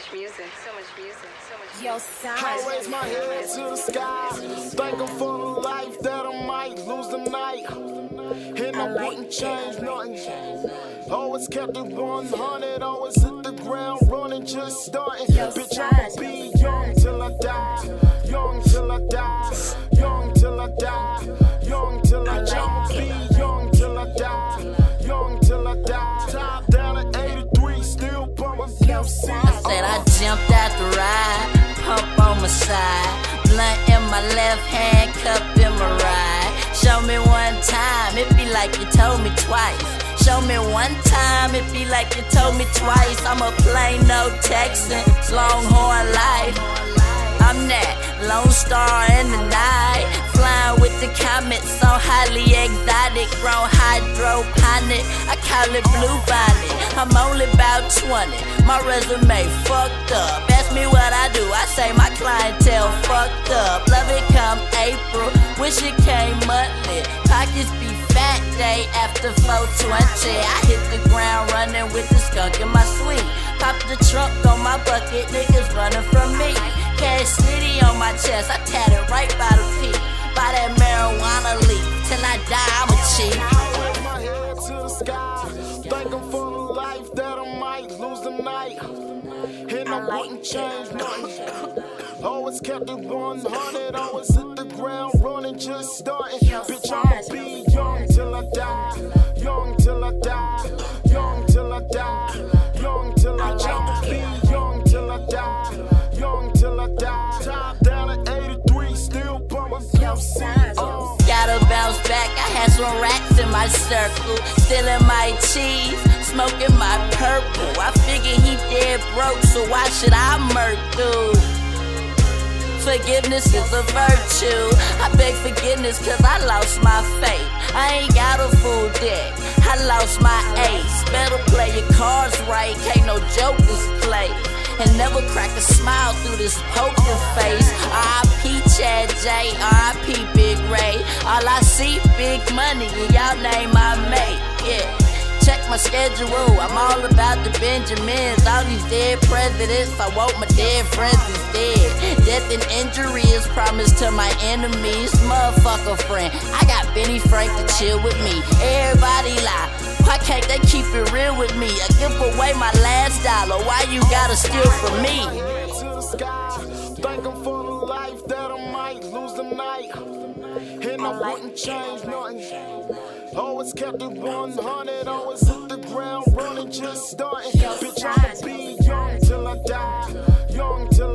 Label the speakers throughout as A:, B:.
A: much music, so much music, so much music.
B: Yo,
C: I raise my head to the sky. Thank 'em for the life that I might lose tonight. And I wouldn't change nothing. Always kept it 100, always hit the ground running, just starting. Bitch, I'ma be young
D: my left hand, cup in my right. Show me one time, it be like you told me twice. Show me one time, it be like you told me twice. I'm a plain no Texan, Longhorn life. I'm that Lone Star in the night, flying with the comets, so highly exotic, grown hydroponic. I call it blue bonnet. I'm only about 20, my resume fucked up. Ask me what I do, I say my clientele fucked up. Love it come April, wish it came monthly. Pockets be fat day after 420. I hit the ground running with the skunk in my suite. Pop the trunk on my bucket, niggas running from me. Cash City on my chest, I tat it right by the peak. By that marijuana leaf, till I die, I'm a chief.
C: I raise my head to the sky. Thank 'em for the life that I might lose tonight. And I wouldn't change nothing. Always kept it 100, always hit the ground running, just starting. Bitch, I'ma be young till I die. Young till I die. Young till I die.
D: Some racks in my circle. Stealing my cheese, smoking my purple. I figure he dead broke, so why should I murder? Forgiveness is a virtue. I beg forgiveness cause I lost my faith. I ain't got a full deck. I lost my ace. Better play your cards right, can't no jokers play. And never crack a smile through this poker face. R.I.P. Chad J, R.I.P. Big Ray. All I see, big money, and y'all name my mate. Yeah. Check my schedule, I'm all about the Benjamins. All these dead presidents, I want my dead friends instead. Death and injury is promised to my enemies. Motherfucker friend, I got Benny Frank to chill with me. Everybody lie. Why can't they keep it real with me? I give away my last dollar. Why you gotta steal from me?
C: Thank 'em for the life that I wouldn't change nothing. Always kept it 100, always hit the ground running, just starting. Bitch, I'ma be young till I die. Young till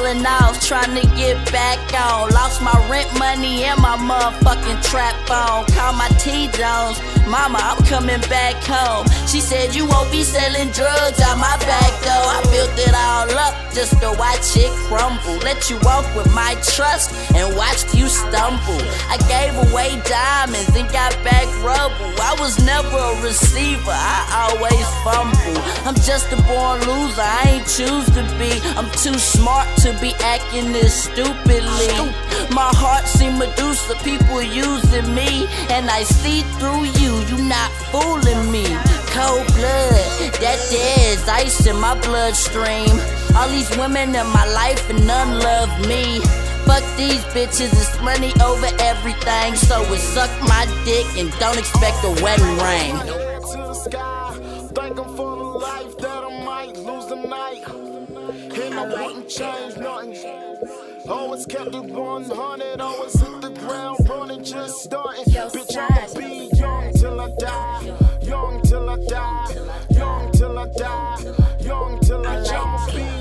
D: falling off, trying to get back on. Lost my rent money and my motherfucking trap phone. Call my T Jones. Mama, I'm coming back home. She said you won't be selling drugs out my back door. I built it all up just to watch it crumble. Let you walk with my trust and watched you stumble. I gave away diamonds and got back rubble. Was never a receiver, I always fumble. I'm just a born loser, I ain't choose to be. I'm too smart to be acting this stupidly. My heart see Medusa, people using me, and I see through you. You not fooling me. Cold blood, that there's ice in my bloodstream. All these women in my life and none love me. Fuck these bitches, it's money over everything. So it suck my dick and don't expect a wedding ring.
C: To the sky, thanking for the life that I might lose tonight. And I wouldn't change nothing. Always kept it 100, always hit the ground running, just starting. Bitch, I'ma be young till I die. Young till I die. Young till I die. Young till I die. Young till I die.